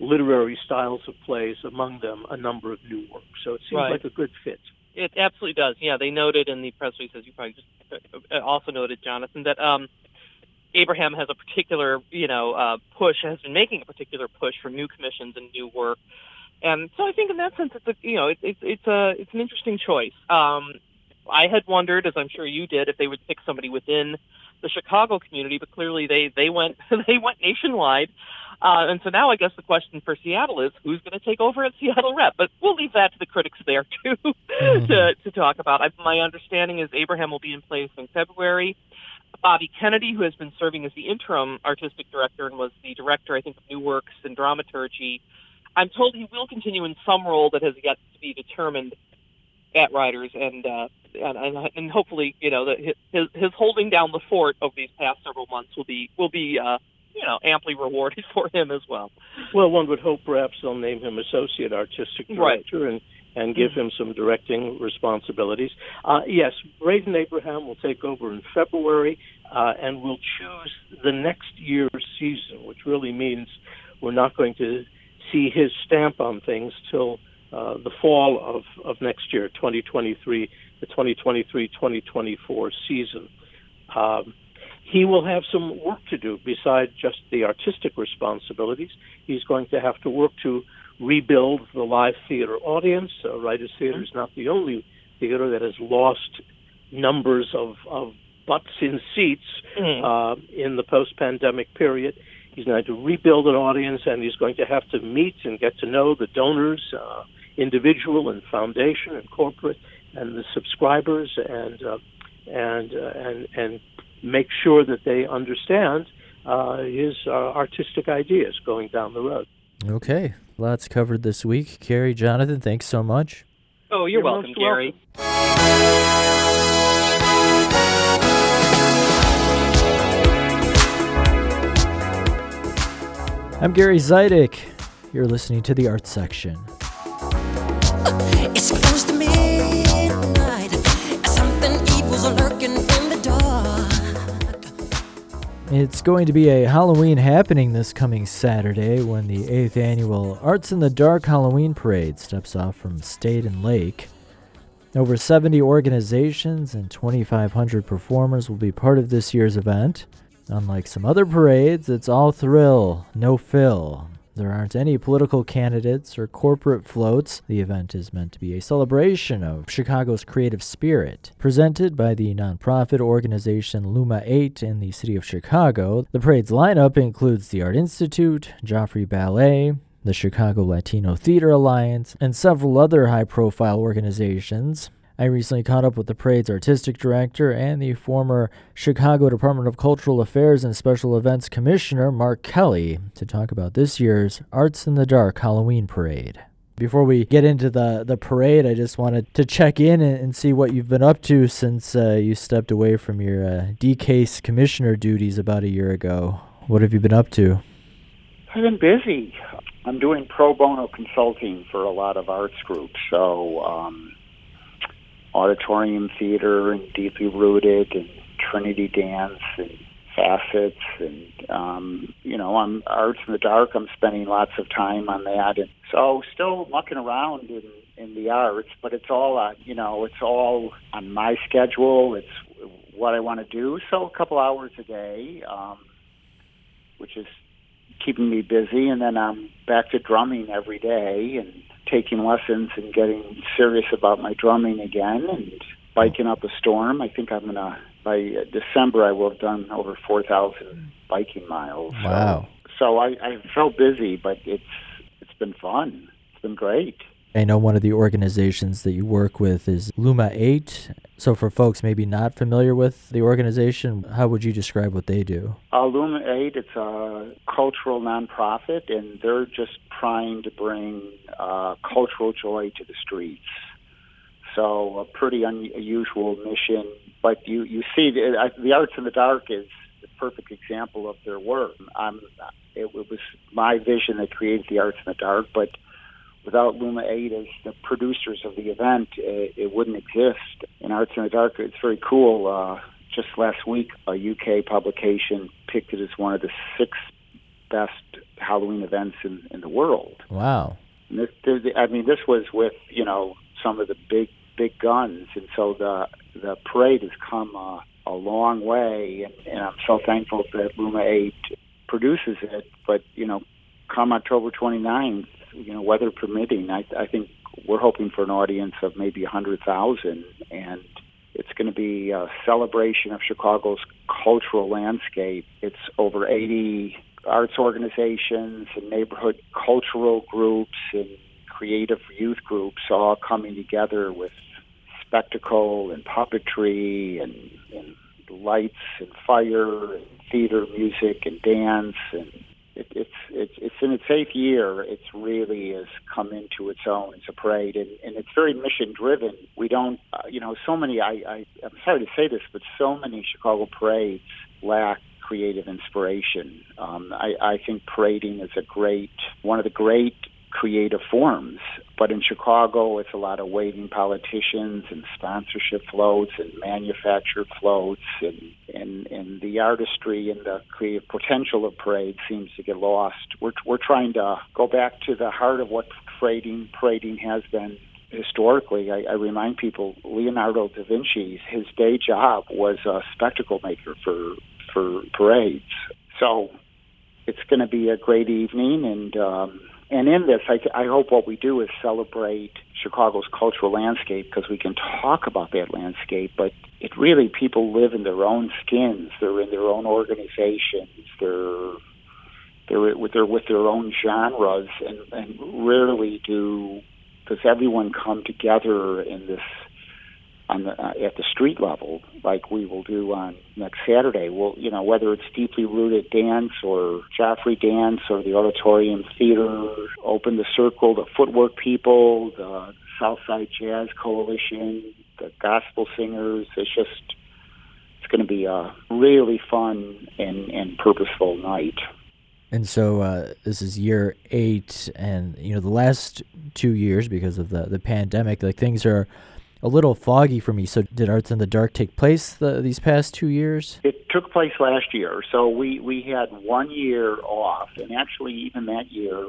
literary styles of plays, among them a number of new works. So it seems right. like a good fit. It absolutely does. Yeah, they noted in the press release, as you probably just uh, also noted, Jonathan, that um, Abraham has a particular, you know, uh, push, has been making a particular push for new commissions and new work. And so I think in that sense, it's a, you know, it, it, it's a, it's an interesting choice. Um, I had wondered, as I'm sure you did, if they would pick somebody within the Chicago community, but clearly they they went (laughs) they went nationwide. Uh, and so now I guess the question for Seattle is who's going to take over at Seattle Rep? But we'll leave that to the critics there (laughs) too mm-hmm. to to talk about. I, my understanding is Abraham will be in place in February. Bobby Kennedy, who has been serving as the interim artistic director and was the director, I think, of New Works and Dramaturgy, I'm told he will continue in some role that has yet to be determined at Writers, and uh, and, and and hopefully, you know, that his his holding down the fort over these past several months will be will be uh, you know amply rewarded (laughs) for him as well. Well, one would hope perhaps they'll name him associate artistic director right. and and give mm-hmm. him some directing responsibilities. Uh, yes, Braden Abraham will take over in February, uh, and will choose the next year's season, which really means we're not going to see his stamp on things till uh, the fall of, of next year, 2023, the 2023-2024 season. Um, he will have some work to do besides just the artistic responsibilities. He's going to have to work to rebuild the live theater audience. Uh, Writers Theater is not the only theater that has lost numbers of, of butts in seats mm. uh, in the post-pandemic period. He's going to rebuild an audience, and he's going to have to meet and get to know the donors, uh, individual and foundation and corporate and the subscribers and uh, and uh, and and make sure that they understand uh, his uh, artistic ideas going down the road. Okay, lots covered this week. Kerry, Jonathan, thanks so much. Oh, you're, you're welcome, Gary. Welcome. I'm Gary Zidek. You're listening to the Art Section. It's going to be a Halloween happening this coming Saturday when the 8th annual Arts in the Dark Halloween Parade steps off from State and Lake. Over 70 organizations and 2,500 performers will be part of this year's event. Unlike some other parades, it's all thrill, no fill. There aren't any political candidates or corporate floats. The event is meant to be a celebration of Chicago's creative spirit. Presented by the nonprofit organization Luma 8 in the city of Chicago, the parade's lineup includes the Art Institute, Joffrey Ballet, the Chicago Latino Theater Alliance, and several other high profile organizations. I recently caught up with the parade's artistic director and the former Chicago Department of Cultural Affairs and Special Events Commissioner, Mark Kelly, to talk about this year's Arts in the Dark Halloween Parade. Before we get into the, the parade, I just wanted to check in and, and see what you've been up to since uh, you stepped away from your uh, DCASE commissioner duties about a year ago. What have you been up to? I've been busy. I'm doing pro bono consulting for a lot of arts groups. So, um, auditorium theater and deeply rooted and Trinity dance and facets and um, you know I'm arts in the dark. I'm spending lots of time on that, and so still mucking around in in the arts, but it's all on you know it's all on my schedule. It's what I want to do. So a couple hours a day, um, which is keeping me busy, and then I'm back to drumming every day and taking lessons and getting serious about my drumming again and biking up a storm. I think I'm gonna by December I will have done over four thousand biking miles. Wow! So, so I, I felt busy, but it's it's been fun. It's been great. I know one of the organizations that you work with is Luma 8. So, for folks maybe not familiar with the organization, how would you describe what they do? 8, it's a cultural nonprofit, and they're just trying to bring uh, cultural joy to the streets. So, a pretty unusual mission. But you, you see, the, the Arts in the Dark is a perfect example of their work. I'm, it was my vision that created the Arts in the Dark, but without Luma 8 as the producers of the event, it, it wouldn't exist. In Arts in the Dark, it's very cool. Uh, just last week, a UK publication picked it as one of the six best Halloween events in, in the world. Wow. This, I mean, this was with, you know, some of the big, big guns. And so the, the parade has come uh, a long way. And, and I'm so thankful that Luma 8 produces it. But, you know, come October 29th, you know, weather permitting, I, I think we're hoping for an audience of maybe 100,000, and it's going to be a celebration of Chicago's cultural landscape. It's over 80 arts organizations and neighborhood cultural groups and creative youth groups all coming together with spectacle and puppetry and, and lights and fire and theater, music and dance and it, it's it's it's in its eighth year. It's really has come into its own. It's a parade, and, and it's very mission driven. We don't, uh, you know, so many. I, I I'm sorry to say this, but so many Chicago parades lack creative inspiration. Um, I, I think parading is a great one of the great creative forms. But in Chicago, it's a lot of waiting politicians and sponsorship floats and manufactured floats, and, and, and the artistry and the creative potential of parade seems to get lost. We're, we're trying to go back to the heart of what parading, parading has been historically, I, I remind people Leonardo da Vinci, his day job was a spectacle maker for for parades. So it's going to be a great evening, and um, and in this, I, I hope what we do is celebrate Chicago's cultural landscape because we can talk about that landscape, but it really people live in their own skins. They're in their own organizations. They're they're with their with their own genres, and, and rarely do does everyone come together in this on the, uh, at the street level, like we will do on next Saturday. Well, you know, whether it's deeply rooted dance or Joffrey dance or the auditorium theater, open the circle, the footwork people, the Southside Jazz Coalition, the gospel singers. It's just it's going to be a really fun and, and purposeful night. And so uh, this is year eight, and you know the last two years because of the the pandemic, like things are a little foggy for me. So, did Arts in the Dark take place the, these past two years? It took place last year. So we we had one year off, and actually, even that year,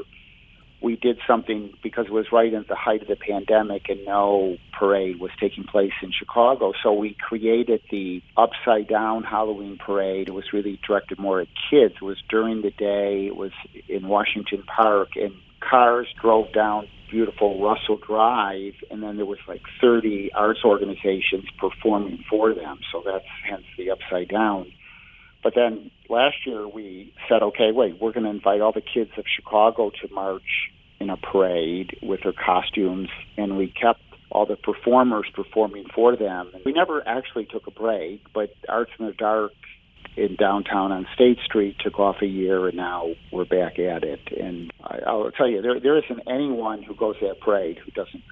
we did something because it was right at the height of the pandemic, and no parade was taking place in Chicago. So we created the Upside Down Halloween Parade. It was really directed more at kids. It was during the day. It was in Washington Park, and cars drove down beautiful Russell Drive, and then there was like 30 arts organizations performing for them. So that's hence the upside down. But then last year we said, okay, wait, we're going to invite all the kids of Chicago to march in a parade with their costumes, and we kept all the performers performing for them. We never actually took a break, but Arts in the Dark in downtown on State Street took off a year, and now we're back at it. And I, I'll tell you, there there isn't anyone who goes to that parade who doesn't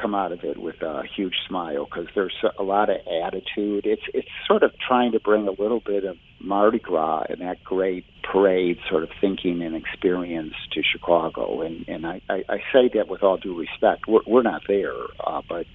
come out of it with a huge smile because there's a lot of attitude. It's it's sort of trying to bring a little bit of Mardi Gras and that great parade sort of thinking and experience to Chicago. And and I, I, I say that with all due respect. We're, we're not there, uh, but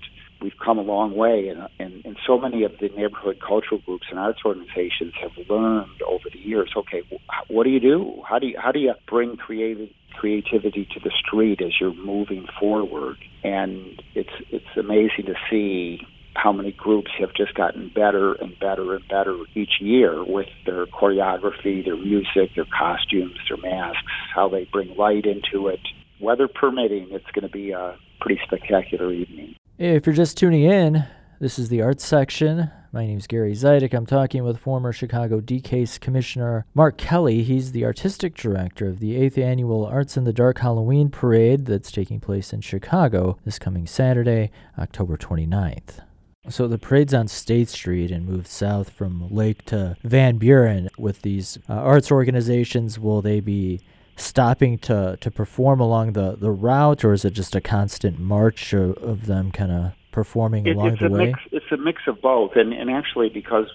we've come a long way, and, and, and so many of the neighborhood cultural groups and arts organizations have learned over the years. Okay, what do you do? How do you how do you bring creative creativity to the street as you're moving forward? And it's it's amazing to see how many groups have just gotten better and better and better each year with their choreography, their music, their costumes, their masks, how they bring light into it. Weather permitting, it's going to be a pretty spectacular evening. If you're just tuning in, this is the arts section. My name is Gary Zidek. I'm talking with former Chicago DCASE Commissioner Mark Kelly. He's the artistic director of the 8th annual Arts in the Dark Halloween Parade that's taking place in Chicago this coming Saturday, October 29th. So the parade's on State Street and moved south from Lake to Van Buren. With these uh, arts organizations, will they be stopping to, to perform along the, the route, or is it just a constant march of, of them kind of performing it, along the way? Mix, it's a mix of both, and, and actually because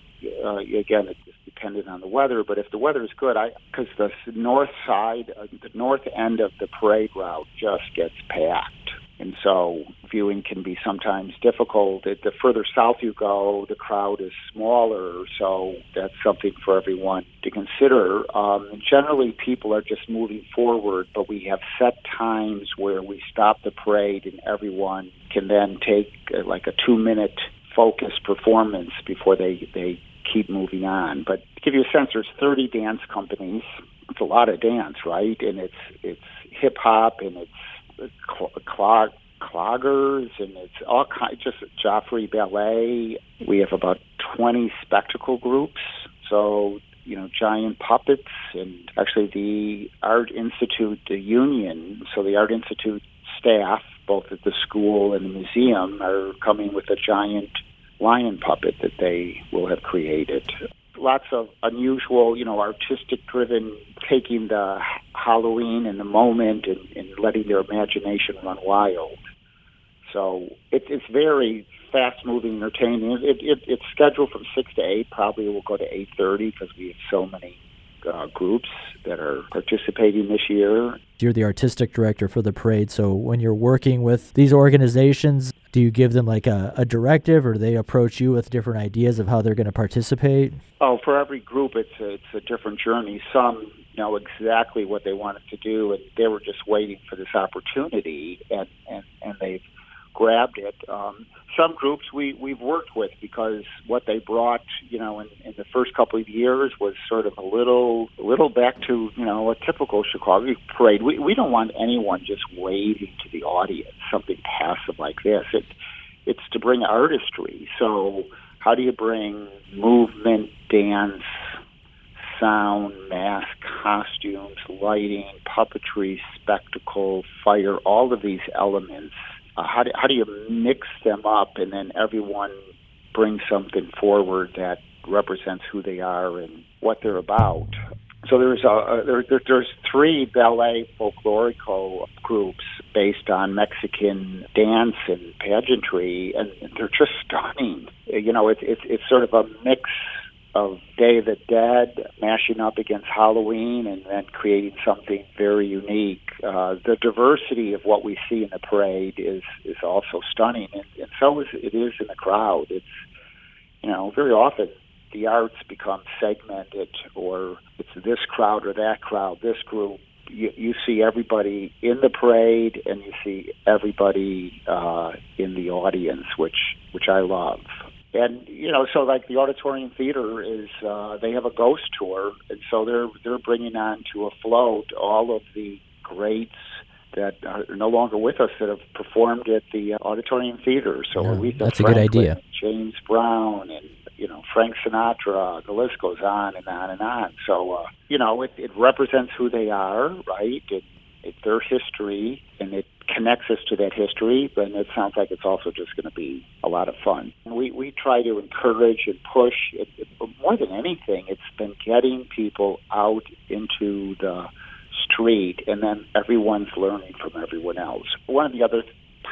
uh, again it's dependent on the weather. But if the weather is good, I because the north side, uh, the north end of the parade route just gets packed and so viewing can be sometimes difficult. The further south you go, the crowd is smaller, so that's something for everyone to consider. Um, generally, people are just moving forward, but we have set times where we stop the parade, and everyone can then take uh, like a two-minute focus performance before they they keep moving on. But to give you a sense, there's 30 dance companies. It's a lot of dance, right? And it's it's hip hop and it's clog, cloggers, and it's all kind just Joffrey Ballet. We have about 20 spectacle groups. So you know, giant puppets, and actually the Art Institute, the union, so the Art Institute staff, both at the school and the museum, are coming with a giant lion puppet that they will have created lots of unusual, you know, artistic driven, taking the Halloween and the moment and, and letting their imagination run wild. So it, it's very fast moving, entertaining. It, it, it's scheduled from six to eight. Probably will go to eight thirty because we have so many uh, groups that are participating this year. You're the artistic director for the parade, so when you're working with these organizations, do you give them like a, a directive, or do they approach you with different ideas of how they're going to participate? Oh, for every group, it's a, it's a different journey. Some know exactly what they wanted to do, and they were just waiting for this opportunity, and and and they've grabbed it. Um, some groups we we've worked with because what they brought, you know, in, in the first couple of years was sort of a little a little back to you know a typical Chicago parade. We we don't want anyone just waving to the audience something passive like this. It it's to bring artistry. So how do you bring movement, dance, sound, mask, costumes, lighting, puppetry, spectacle, fire, all of these elements uh, how do how do you mix them up and then everyone brings something forward that represents who they are and what they're about. So there's a, a there, there, there's three ballet folklorico groups based on Mexican dance and pageantry, and they're just stunning. You know, it's it's it's sort of a mix of Day of the Dead mashing up against Halloween and then creating something very unique. Uh, the diversity of what we see in the parade is is also stunning, and, and so is it is in the crowd. It's you know very often the arts become segmented, or it's this crowd or that crowd, this group. You, you see everybody in the parade, and you see everybody uh, in the audience, which which I love and you know, so like the Auditorium Theater is, uh, they have a ghost tour, and so they're they're bringing on to a float all of the greats that are no longer with us that have performed at the Auditorium Theater. So yeah, Aretha that's Franklin, a good idea. James Brown and you know Frank Sinatra. The list goes on and on and on. So uh, you know, it, it represents who they are, right? It, it's their history, and it connects us to that history. But it sounds like it's also just going to be a lot of fun. We we try to encourage and push. It, it, more than anything, it's been getting people out into the street, and then everyone's learning from everyone else. One of the other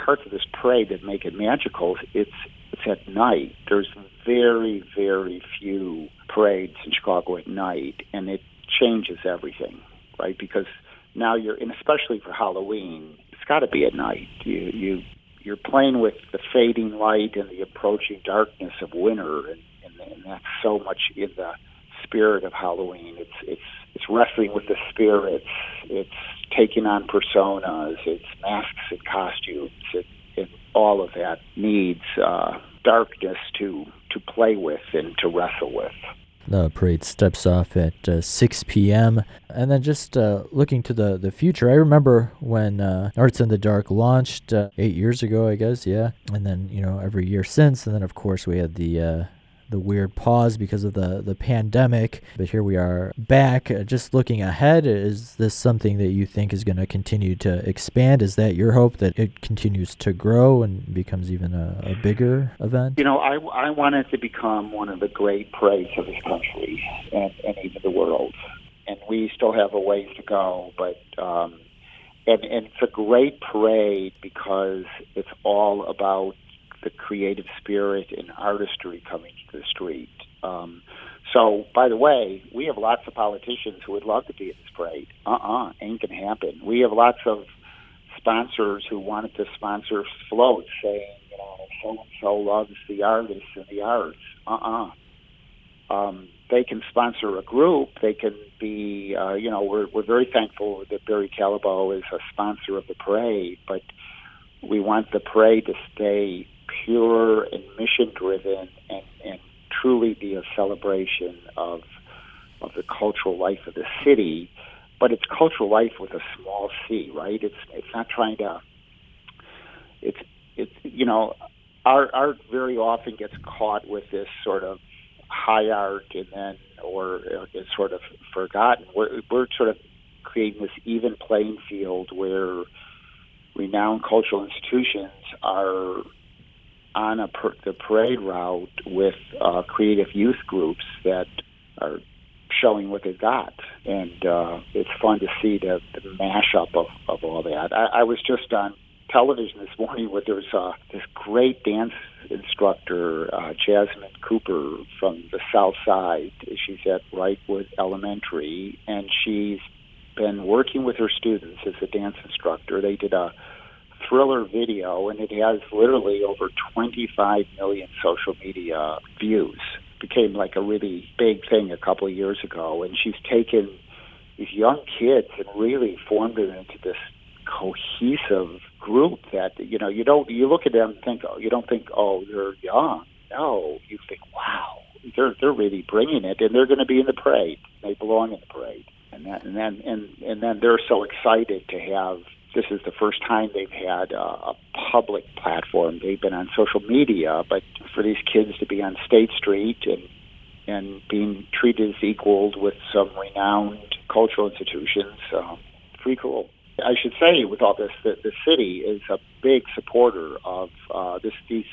parts of this parade that make it magical it's it's at night. There's very very few parades in Chicago at night, and it changes everything, right? Because now you're, and especially for Halloween, it's got to be at night. You you you're playing with the fading light and the approaching darkness of winter, and, and, and that's so much in the spirit of Halloween. It's it's it's wrestling with the spirits. It's taking on personas. It's masks and costumes. It, it all of that needs uh, darkness to to play with and to wrestle with. The parade steps off at uh, 6 p.m. And then just uh, looking to the, the future, I remember when uh, Arts in the Dark launched uh, eight years ago, I guess, yeah. And then, you know, every year since. And then, of course, we had the uh, the weird pause because of the, the pandemic. But here we are back. Uh, just looking ahead, is this something that you think is going to continue to expand? Is that your hope that it continues to grow and becomes even a, a bigger event? You know, I, I want it to become one of the great parades of this country and, and even the world. And we still have a ways to go, but. Um, and, and it's a great parade because it's all about the creative spirit and artistry coming to the street. Um, so, by the way, we have lots of politicians who would love to be in this parade. Uh-uh, ain't gonna happen. We have lots of sponsors who wanted to sponsor floats, saying, you know, so and so loves the artists and the arts. Uh-uh. Um, they can sponsor a group. They can be, uh, you know, we're we're very thankful that Barry Callebaut is a sponsor of the parade, but we want the parade to stay pure and mission driven and, and truly be a celebration of of the cultural life of the city, but it's cultural life with a small c, right? It's it's not trying to it's it's you know, art art very often gets caught with this sort of high art and then or uh, it's sort of forgotten. We're we're sort of creating this even playing field where renowned cultural institutions are on per, the parade route with uh, creative youth groups that are showing what they've got, and uh, it's fun to see the, the mashup of, of all that. I, I was just on television this morning where there's uh, this great dance instructor, uh, Jasmine Cooper from the South Side. She's at Wrightwood Elementary, and she's been working with her students as a dance instructor. They did a thriller video, and it has literally over 25 million social media views. Became like a really big thing a couple of years ago, and she's taken these young kids and really formed them into this cohesive group that you know you don't you look at them and think oh you don't think oh they're young. No you think wow they're they're really bringing it and they're going to be in the parade. They belong in the parade. And that and then and and then they're so excited to have this is the first time they've had a, a public platform. They've been on social media, but for these kids to be on State Street and and being treated as equals with some renowned cultural institutions, um, pretty cool. I should say, with all this, that the city is a big supporter of uh, this. These,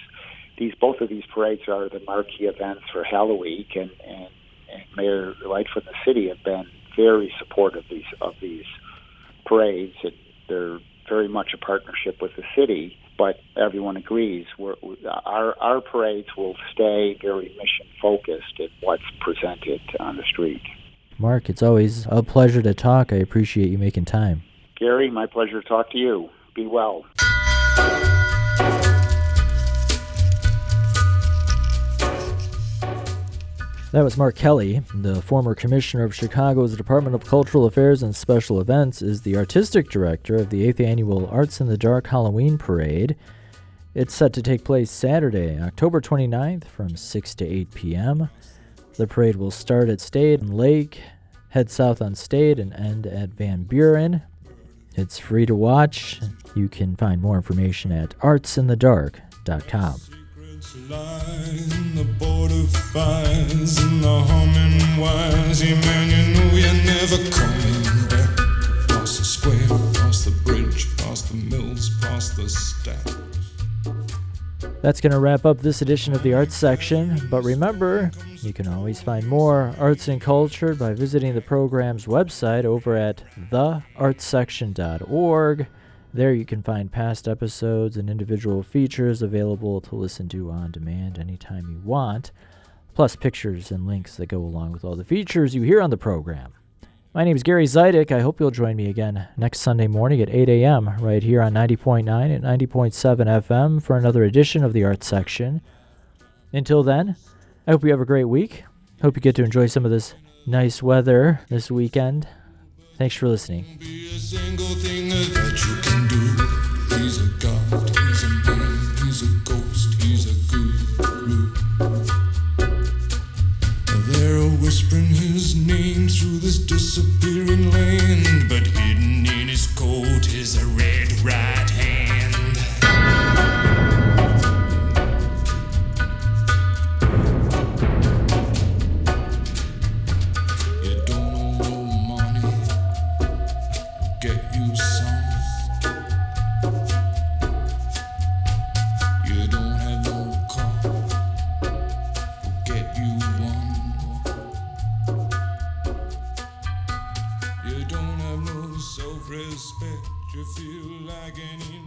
these, both of these parades are the marquee events for Halloween, and, and, and Mayor Lightfoot and the city have been very supportive of these of these parades and they're very much a partnership with the city, but everyone agrees we're, our our parades will stay very mission focused at what's presented on the street. Mark, it's always a pleasure to talk. I appreciate you making time. Gary, my pleasure to talk to you. Be well. That was Mark Kelly, the former commissioner of Chicago's Department of Cultural Affairs and Special Events, is the artistic director of the 8th annual Arts in the Dark Halloween Parade. It's set to take place Saturday, October 29th from 6 to 8 p.m. The parade will start at State and Lake, head south on State, and end at Van Buren. It's free to watch. You can find more information at artsinthedark.com that's going to wrap up this edition of the Arts Section, but remember, you can always find more arts and culture by visiting the program's website over at theartssection.org. There you can find past episodes and individual features available to listen to on demand anytime you want, plus pictures and links that go along with all the features you hear on the program. My name is Gary Zidek. I hope you'll join me again next Sunday morning at 8 a.m. right here on 90.9 and 90.7 FM for another edition of the Arts Section. Until then, I hope you have a great week. Hope you get to enjoy some of this nice weather this weekend. Thanks for listening. Whispering his name through this disappearing land, but hidden in his coat is a red right You feel like an